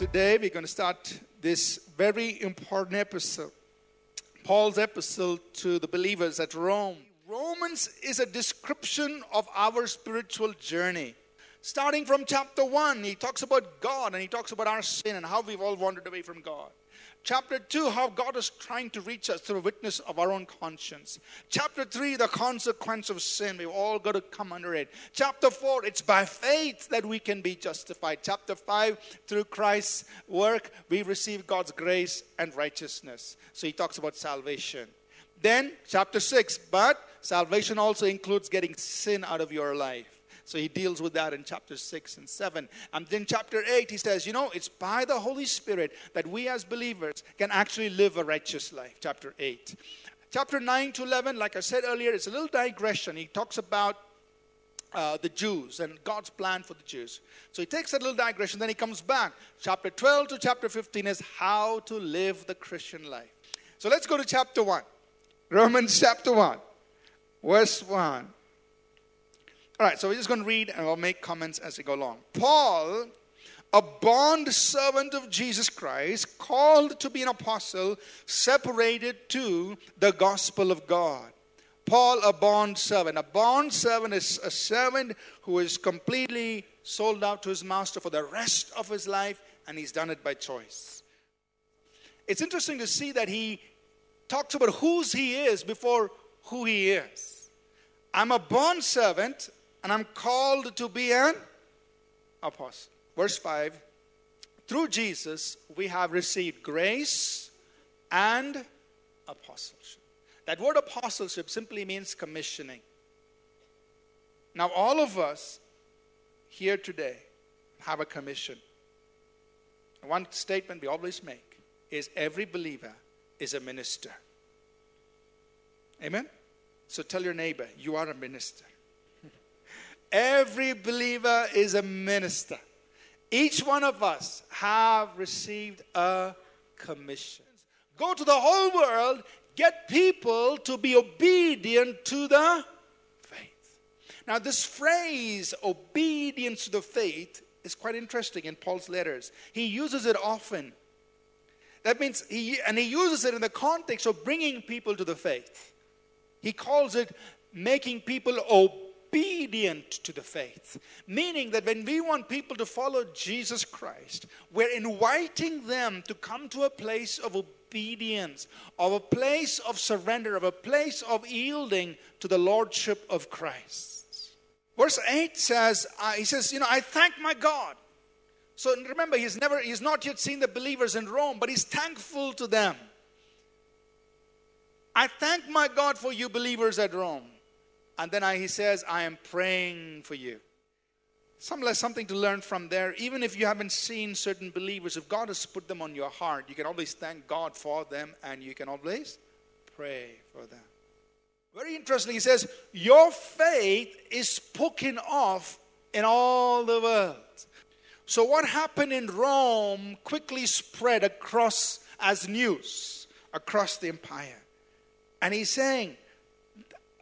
Today we're going to start this very important episode. Paul's epistle to the believers at Rome. Romans is a description of our spiritual journey. Starting from chapter 1, he talks about God and he talks about our sin and how we've all wandered away from God. Chapter 2, how God is trying to reach us through witness of our own conscience. Chapter 3, the consequence of sin. We've all got to come under it. Chapter 4, it's by faith that we can be justified. Chapter 5, through Christ's work, we receive God's grace and righteousness. So he talks about salvation. Then, chapter 6, but salvation also includes getting sin out of your life. So he deals with that in chapter 6 and 7. And then chapter 8, he says, you know, it's by the Holy Spirit that we as believers can actually live a righteous life. Chapter 8. Chapter 9 to 11, like I said earlier, it's a little digression. He talks about uh, the Jews and God's plan for the Jews. So he takes that little digression, then he comes back. Chapter 12 to chapter 15 is how to live the Christian life. So let's go to chapter 1. Romans chapter 1, verse 1. All right, so we're just going to read and I'll make comments as we go along. Paul, a bond servant of Jesus Christ, called to be an apostle, separated to the gospel of God. Paul, a bond servant. A bond servant is a servant who is completely sold out to his master for the rest of his life, and he's done it by choice. It's interesting to see that he talks about whose he is before who he is. I'm a bond servant and I'm called to be an apostle. Verse 5 Through Jesus, we have received grace and apostleship. That word apostleship simply means commissioning. Now, all of us here today have a commission. One statement we always make is every believer is a minister. Amen? So tell your neighbor, you are a minister. Every believer is a minister. Each one of us have received a commission. Go to the whole world, get people to be obedient to the faith. Now, this phrase, obedience to the faith, is quite interesting in Paul's letters. He uses it often. That means he, and he uses it in the context of bringing people to the faith. He calls it making people obedient obedient to the faith. Meaning that when we want people to follow Jesus Christ, we're inviting them to come to a place of obedience, of a place of surrender, of a place of yielding to the Lordship of Christ. Verse 8 says, uh, He says, You know, I thank my God. So remember, he's never, he's not yet seen the believers in Rome, but he's thankful to them. I thank my God for you believers at Rome. And then I, he says, I am praying for you. Some, something to learn from there. Even if you haven't seen certain believers, if God has put them on your heart, you can always thank God for them and you can always pray for them. Very interesting. He says, Your faith is spoken of in all the world. So, what happened in Rome quickly spread across as news across the empire. And he's saying,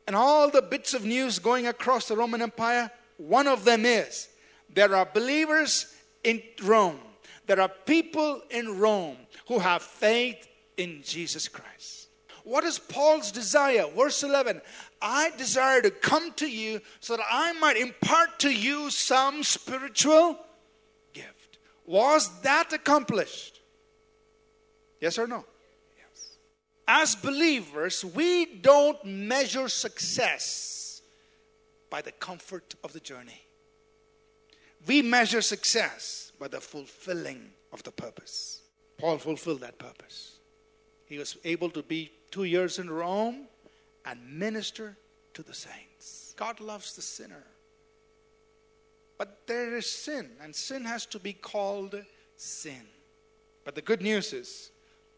and all the bits of news going across the Roman Empire, one of them is there are believers in Rome. There are people in Rome who have faith in Jesus Christ. What is Paul's desire? Verse 11 I desire to come to you so that I might impart to you some spiritual gift. Was that accomplished? Yes or no? As believers, we don't measure success by the comfort of the journey. We measure success by the fulfilling of the purpose. Paul fulfilled that purpose. He was able to be two years in Rome and minister to the saints. God loves the sinner. But there is sin, and sin has to be called sin. But the good news is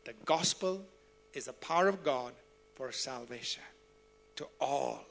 the gospel is the power of God for salvation to all